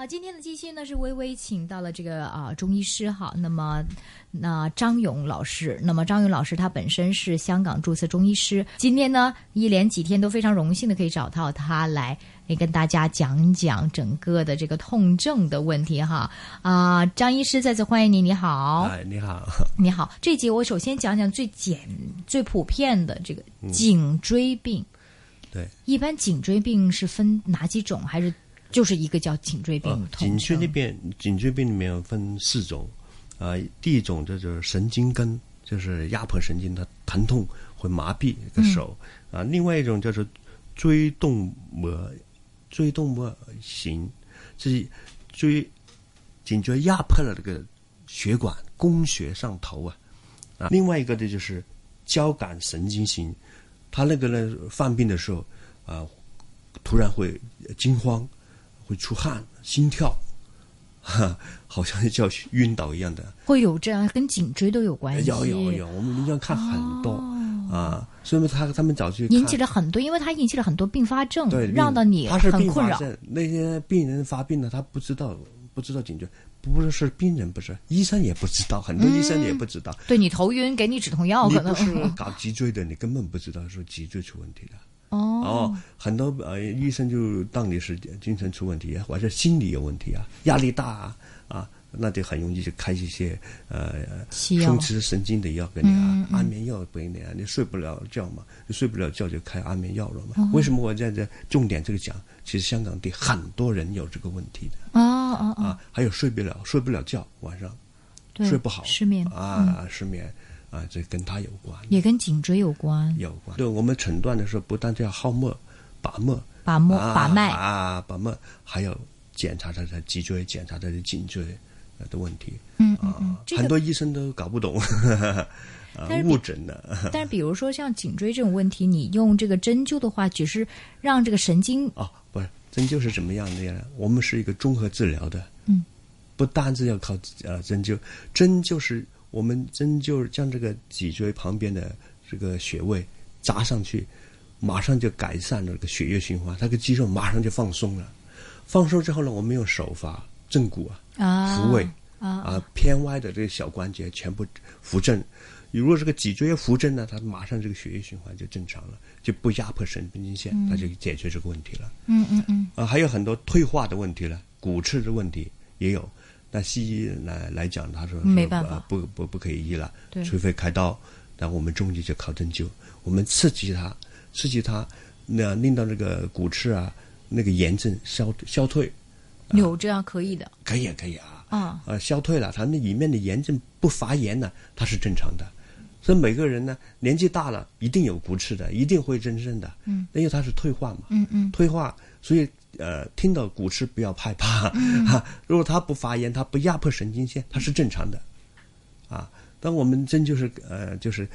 好，今天的继续呢是微微请到了这个啊中医师哈，那么那张勇老师，那么张勇老师他本身是香港注册中医师，今天呢一连几天都非常荣幸的可以找到他来，也跟大家讲讲整个的这个痛症的问题哈。啊，张医师再次欢迎您，你好，哎，你好，你好，这节我首先讲讲最简最普遍的这个颈椎病，对，一般颈椎病是分哪几种，还是？就是一个叫颈椎病，颈椎那边颈椎病里面分四种，啊，第一种就是神经根，就是压迫神经，它疼痛会麻痹一个手，啊，另外一种叫做椎动脉，椎动脉型，是椎颈椎压迫了这个血管供血上头啊，啊，另外一个呢就是交感神经型，他那个呢犯病的时候啊，突然会惊慌。会出汗、心跳，哈，好像叫晕倒一样的。会有这样，跟颈椎都有关系。有有有，我们临床看很多啊，所以他他们早就引起了很多，因为他引起了很多并发症，对，让到你很困扰。那些病人发病了，他不知道不知道颈椎，不是是病人不是，医生也不知道，很多医生也不知道。对你头晕，给你止痛药，可能是搞脊椎的，你根本不知道说脊椎出问题了。哦，很多呃医生就当你是精神出问题，或者心理有问题啊，压力大啊，啊，那就很容易就开一些呃松弛神经的药给你啊，安眠药给你啊，你睡不了觉嘛，你睡不了觉就开安眠药了嘛。为什么我在这重点这个讲？其实香港对很多人有这个问题的。哦哦啊，还有睡不了睡不了觉，晚上睡不好，失眠啊，失眠。啊，这跟他有关，也跟颈椎有关，有关。对我们诊断的时候，不但要号脉、把脉、把脉、把脉啊，把脉，还有检查他的脊椎、检查他的颈椎的问题。嗯嗯，很多医生都搞不懂，误诊的。但是，比如说像颈椎这种问题，你用这个针灸的话，只是让这个神经哦，不是针灸是怎么样的呀？我们是一个综合治疗的，嗯，不单是要靠呃针灸，针灸是。我们针灸将这个脊椎旁边的这个穴位扎上去，马上就改善了这个血液循环，它的肌肉马上就放松了。放松之后呢，我们用手法正骨啊，扶位啊，偏歪的这个小关节全部扶正。如果这个脊椎扶正呢，它马上这个血液循环就正常了，就不压迫神经线，它就解决这个问题了。嗯嗯嗯。啊，还有很多退化的问题了，骨刺的问题也有。那西医来来讲，他说没办法，不不不可以医了，除非开刀。那我们中医就靠针灸，我们刺激它，刺激它，那令到那个骨刺啊，那个炎症消消退。有这样可以的，可以可以啊，啊。呃消退了，它那里面的炎症不发炎呢，它是正常的。所以每个人呢，年纪大了一定有骨刺的，一定会增生的，嗯，因为它是退化嘛，嗯嗯，退化，所以。呃，听到骨刺不要害怕哈。如果它不发炎，它不压迫神经线，它是正常的。啊，当我们针就是呃就是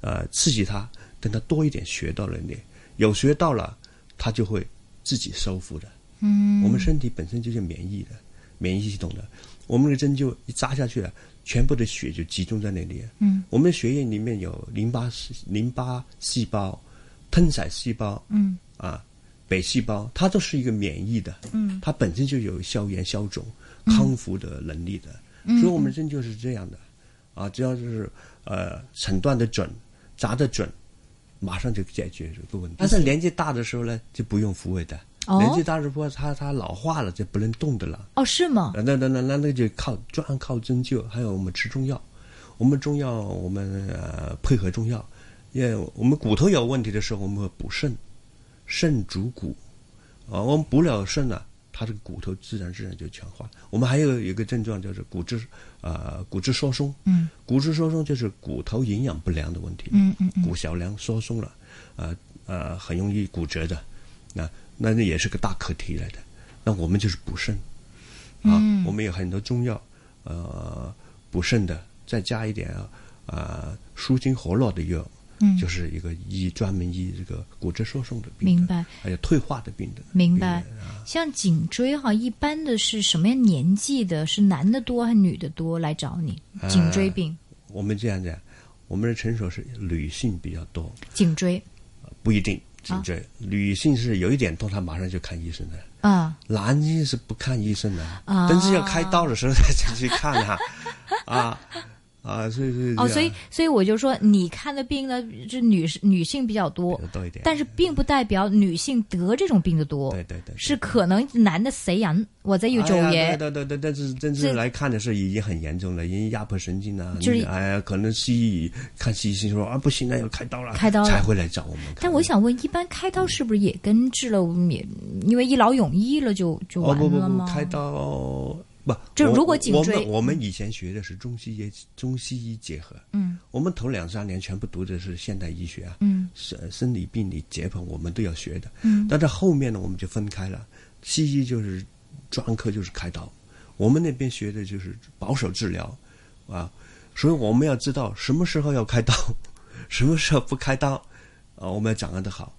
呃刺激它，等它多一点学到了你有学到了，它就会自己收复的。嗯，我们身体本身就是免疫的，免疫系统的。我们的针灸一扎下去了，全部的血就集中在那里。嗯，我们的血液里面有淋巴淋巴细胞、吞塞细胞。嗯，啊。白细胞它都是一个免疫的，嗯，它本身就有消炎消肿、康复的能力的，所以我们针灸是这样的，啊，只要就是呃诊断的准、扎的准，马上就解决这个问题。但是年纪大的时候呢，就不用复位的，年纪大的时候他他老化了就不能动的了。哦，是吗？那那那那那就靠专靠针灸，还有我们吃中药，我们中药我们呃配合中药，因为我们骨头有问题的时候，我们会补肾。肾主骨，啊，我们补了肾呢，它这个骨头自然自然就强化。我们还有一个症状就是骨质，呃，骨质疏松。嗯，骨质疏松就是骨头营养不良的问题。嗯嗯嗯，骨小梁疏松了，呃呃，很容易骨折的。那那那也是个大课题来的。那我们就是补肾，啊，我们有很多中药，呃，补肾的，再加一点啊，舒筋活络的药。嗯，就是一个医专门医这个骨质疏松的病，明白？还有退化的病的，明白？像颈椎哈，一般的是什么样年纪的？是男的多还是女的多来找你？颈椎病？我们这样讲，我们的成熟是女性比较多，颈椎不一定颈椎，女性是有一点痛，她马上就看医生的。啊，男性是不看医生的，啊但是要开刀的时候才才去看哈、啊，啊，所以所以哦，所以所以我就说，你看的病呢，是女女性比较多较，多一点，但是并不代表女性得这种病的多，对对对，是可能男的死人或者要做哎呀嘢，对对对对，但是真这是来看的是已经很严重了，已经压迫神经了，就是你哎呀，可能西医看西医说啊不行了，要开刀了，开刀了才会来找我们。但我想问，一般开刀是不是也跟治了也因为一劳永逸了就就哦完不不不，了吗？开刀不，我就如果颈我椎们我们以前学的是中西医中西医结合，嗯。我们头两三年全部读的是现代医学啊，嗯。生生理病理解剖我们都要学的，嗯。但是后面呢我们就分开了，西医就是专科就是开刀，我们那边学的就是保守治疗，啊，所以我们要知道什么时候要开刀，什么时候不开刀，啊，我们要掌握的好。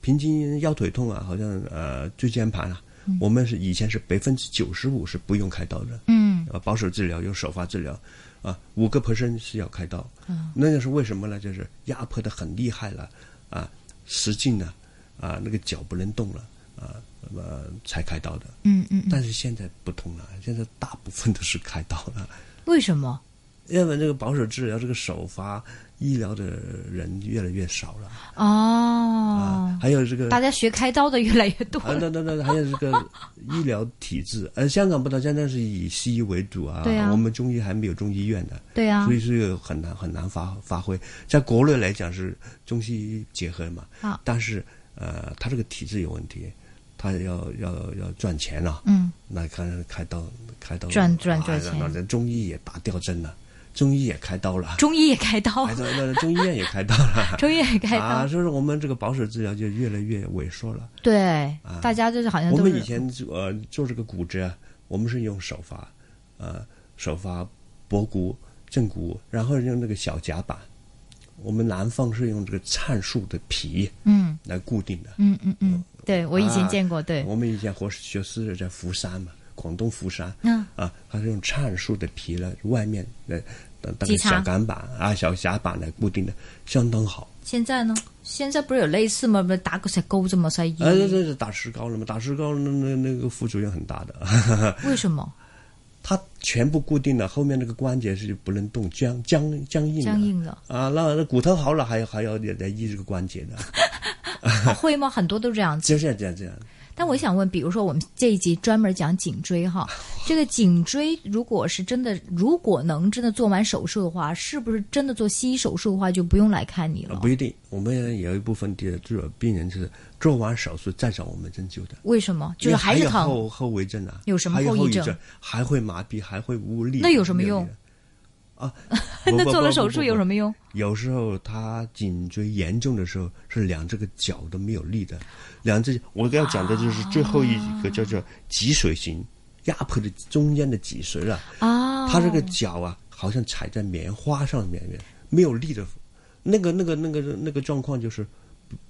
平均腰腿痛啊，好像呃椎间盘啊，我们是以前是百分之九十五是不用开刀的，嗯。啊，保守治疗用手法治疗，啊，五个 percent 是要开刀，嗯。那就是为什么呢？就是压迫的很厉害了，啊，使劲了，啊，那个脚不能动了，啊，那么才开刀的。嗯嗯，嗯。但是现在不同了，现在大部分都是开刀了，为什么？因为这个保守治疗这个手法医疗的人越来越少了，哦。啊，，还有这个大家学开刀的越来越多。啊，了。那那那还有这个 医疗体制，呃，香港不同，香港是以西医为主啊，对啊。我们中医还没有中医院的，对啊。所，以是很难很难发发挥。在国内来讲是中西医结合嘛，啊。但是呃，他这个体制有问题，他要要要赚钱了、嗯，那看开刀开刀赚赚啊赚钱。那那中医也打吊针了，中医也开刀了，中医也开刀，哎，那那中医院也开刀了。中医也开啊，刀，所以说我们这个保守治疗就越来越萎缩了。对，大家就是好像是我们以前做呃做这个骨折啊，我们是用手法，呃手法拨骨、正骨，然后用那个小夹板。我们南方是用这个杉树的皮嗯来固定的。嗯嗯嗯，对我以前啊见过，对，我们以前学学师是在福山嘛，广东福山。嗯啊，它是用杉树的皮呢，外面的当当个小钢板啊、小夹板来固定的，相当好。现在呢？现在不是有类似吗？不是打个石膏这么西医？啊，这这是打石膏了嘛？打石膏那那那个副作用很大的。为什么它全部固定了，后面那个关节是不能动，僵僵僵硬的僵硬了？啊。那那骨头好了，还还要来医这个关节的，啊 会吗？很多都这样子。就这样这样这样。但我想问，比如说我们这一集专门讲颈椎哈，这个颈椎如果是真的，如果能真的做完手术的话，是不是真的做西医手术的话就不用来看你了？啊不一定，我们有一部分的这个病人是做完手术再找我们针灸的，为什么？就是还是？后后遗症啊，有什么后遗症？还会麻痹，还会无力。那有什么用？啊，那做了手术有什？么用？有时候他颈椎严重的时候，是两这个脚都没有力的，两只我要讲的就是最后一个叫做脊髓型压迫的中间的脊髓了。啊，他这个脚啊，好像踩在棉花上面，没有力的，那个那个那个那个状况就是，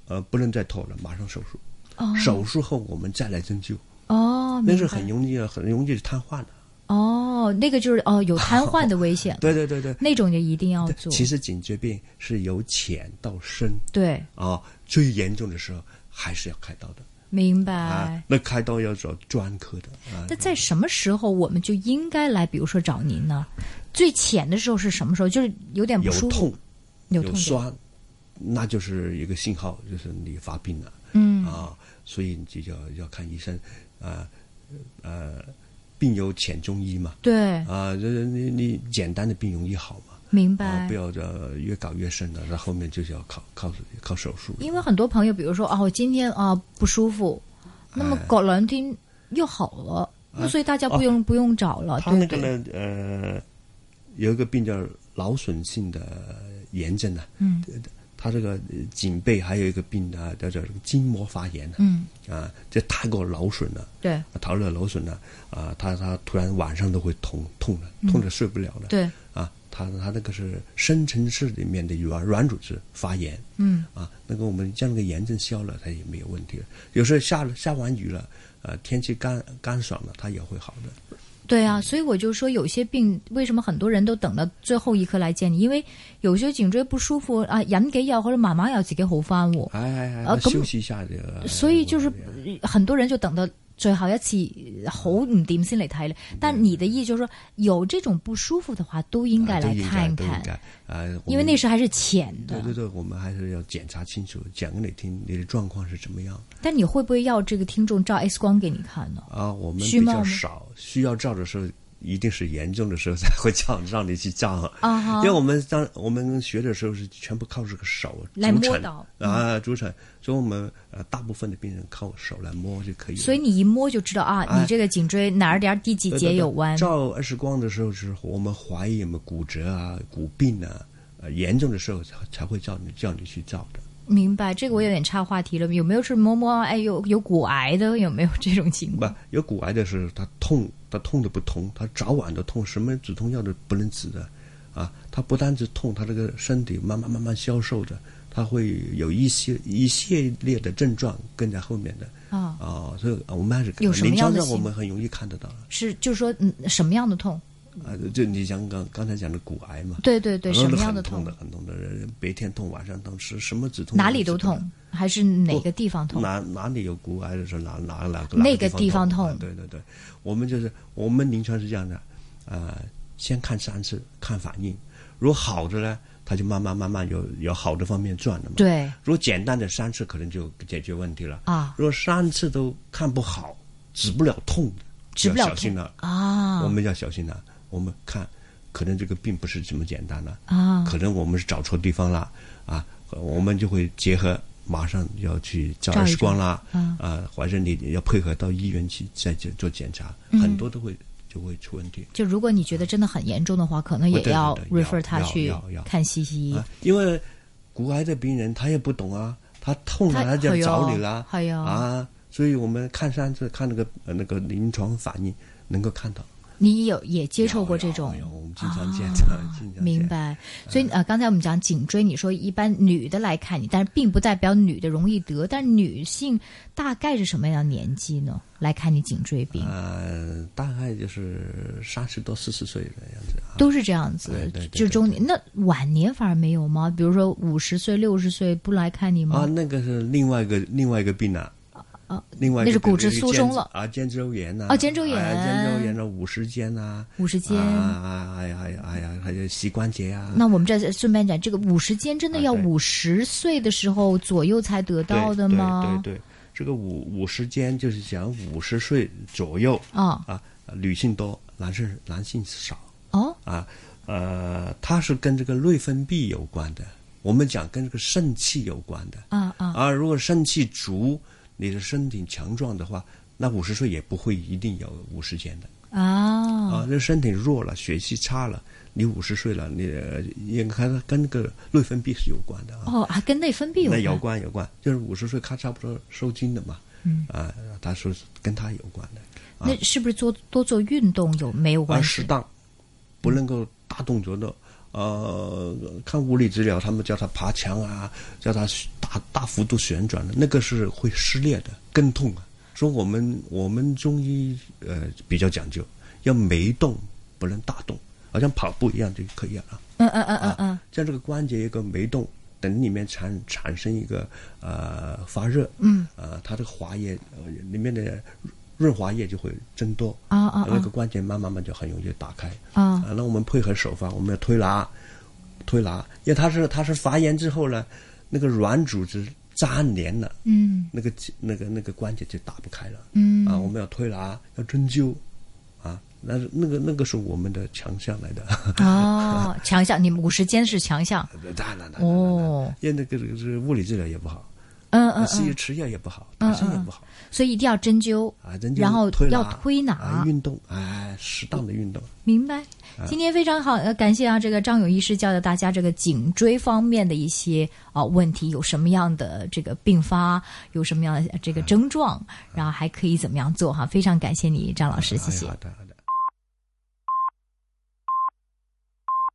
呃，不能再拖了，马上手术。哦手术后我们再来针灸，哦，那是很容易很容易瘫痪的。哦，那个就是哦，有瘫痪的危险，对对对对。那种就一定要做。其实颈椎病是由浅到深对，啊，最严重的时候还是要开刀的。明白。啊，那开刀要找专科的啊。那在什么时候我们就应该来，比如说找您呢？最浅的时候是什么时候？就是有点不舒服，痛有痛，有酸，那就是一个信号，就是你发病了。嗯啊，所以你就要要看医生啊呃，病由浅中医嘛对，啊，就是你你简单的病容易好嘛。啊，明白不。要这越搞越深了，那后面就是要靠靠靠手术。因为很多朋友，比如说哦，我今天啊、不舒服，那么哎隔两天又好了，那所以大家不用、不用找了，他？那个呢，呃，有一个病叫劳损性的炎症呢、嗯他这个呃颈背还有一个病啊，叫做筋膜发炎呢、嗯，啊，这太过劳损了，对陶了劳损了啊，他他突然晚上都会痛痛的，痛得睡不了了。对，啊，他他那个是深层次里面的软软组织发炎嗯啊，那个我们将那个炎症消了，它也没有问题了。有时候下了下完雨了，呃，天气干干爽了，它也会好的。对啊，所以我就说有些病为什么很多人都等到最后一刻来见你，因为有些颈椎不舒服啊，忍幾日或者慢慢药自己好翻喎。哎哎哎，啊休息一下這個。所以就是哎很多人就等到最后一次好唔掂先嚟睇咧。但你的意思就是说，有这种不舒服的话，都应该来看看，啊，因为那时候還是浅的。对对对，我们还是要检查清楚，讲给你听，你的状况是怎么样。但你会不会要这个听众照 X 光给你看呢？啊，我们比需要嗎較少，需要照的时候，一定是严重的时候才会叫让你去照。因为我们当我们学的时候是全部靠这个手來組成摸到啊，組成，所以我们呃大部分的病人靠手来摸就可以了。所以你一摸就知道啊，哎你这个颈椎哪儿点儿第几节有弯。照 X 光的时候是我们怀疑有没有骨折啊、骨病啊，呃严重的时候才才会叫你叫你去照的。明白，这个我有点岔话题了。有没有是摸摸？哎，有有骨癌的，有没有这种情不？，有骨癌的是他痛，他痛的不痛，他早晚的痛，什么止痛药都不能止的，啊，他不单止痛，他这个身体慢慢慢慢消瘦的，他会有一些一系列的症状跟在后面的，啊啊，所以我们还是有什麼臨床樣的我们很容易看得到，是，就是说，嗯，什么样的痛？啊，就你像刚刚才讲的骨癌嘛，对对对，什么样的痛痛的？很痛的人，白天痛晚上痛，是什么止痛？哪里都痛，还是哪个地方痛？哪哪里有骨癌的时候，哪哪哪个那个地地方痛啊對對對，我们就是我们临床是这样的，呃，先看三次看反应，如果好的呢，他就慢慢慢慢有有好的方面转了嘛。对如果简单的三次可能就解决问题了。啊，如果三次都看不好，止不了痛，止不了痛要小心了。啊我们要小心了。我们看，可能这个并不是这么简单了。啊，可能我们是找错地方了啊，我们就会结合，马上要去照 X 光啦，啊。啊，或者你要配合到医院去再做做检查，嗯。很多都会就会出问题。就如果你觉得真的很严重的话，可能也要對 refer 要要他去要要。看西西醫啊。，因为骨癌的病人他也不懂啊，他痛了他他就係啊找你啦，哎啊啊，所以我们看三次看那個呃那个临床反应，能够看到。你有也接受过这种有我们经常見啊的 明白。所以呃，刚才我们讲颈椎，你说一般女的来看你，但是并不代表女的容易得。但女性大概是什么样的年纪呢？来看你颈椎病，呃，大概就是三十多四十岁的样子啊。都是这样子就中年。那晚年反而没有吗？比如说五十岁、六十岁不来看你吗？啊，那个是另外一个另外一个病啊。啊，另外那是骨质疏松了啊，肩周炎呐，啊肩周炎啊肩周炎的，五十肩啊，五十肩。啊啊，哎呀哎呀哎呀，还有膝关节啊。那我们这顺便讲，这个五十肩真的要五十岁的时候左右才得到的嗎？對對對，這個五五十肩就是讲五十岁左右啊啊，女性多，男性男性少哦啊。呃，它是跟这个内分泌有关的，我们讲跟这个肾气有关的。啊啊啊，如果肾气足，你的身体强壮的话，那五十岁也不会一定有五十肩的。啊啊，那身体弱了，血气差了，你五十岁了，你呃應該跟那個內分泌是有关的啊。哦，啊跟内分泌有那有關關有关，就是五十岁他差不多收精的嘛。嗯啊，他说是跟他有关的。那是不是做多做运动有没有關而係適？當，不能够大动作的。呃，看物理治疗，他们叫他爬墙啊，叫他大大幅度旋转的，那个是会撕裂的，更痛啊。所以我们我们中医呃比较讲究，要没动，不能大动，好像跑步一样就可以了。嗯嗯嗯嗯嗯啊，像这个关节一个没动，等里面产产生一个呃发热，嗯，呃，它这个滑液呃里面的潤滑液就会增多，啊啊那个关节慢慢慢就很容易打开。啊。啊，那我们配合手法，我们要推拿，推拿，因为它是它是发炎之后呢，那个软组织粘连了，嗯。那个那个那个关节就打不开了。嗯。啊，我们要推拿，要针灸，啊，那那个那个是我们的强项来的。哦，强项，你们五十肩是強項，當然了，哦，因为那個這個物理治疗也不好，嗯嗯嗯，西醫吃药也不好，嗯打针也不好。所以一定要针灸，啊，针灸然后要推拿啊，運動，哎，适当的运动。明白。今天非常好，呃，感谢啊，这个张勇医师教的大家这个颈椎方面的一些啊、问题有什么样的这个并发，有什么样的这个症状，然后还可以怎么样做哈。非常感谢你，张老师，谢谢。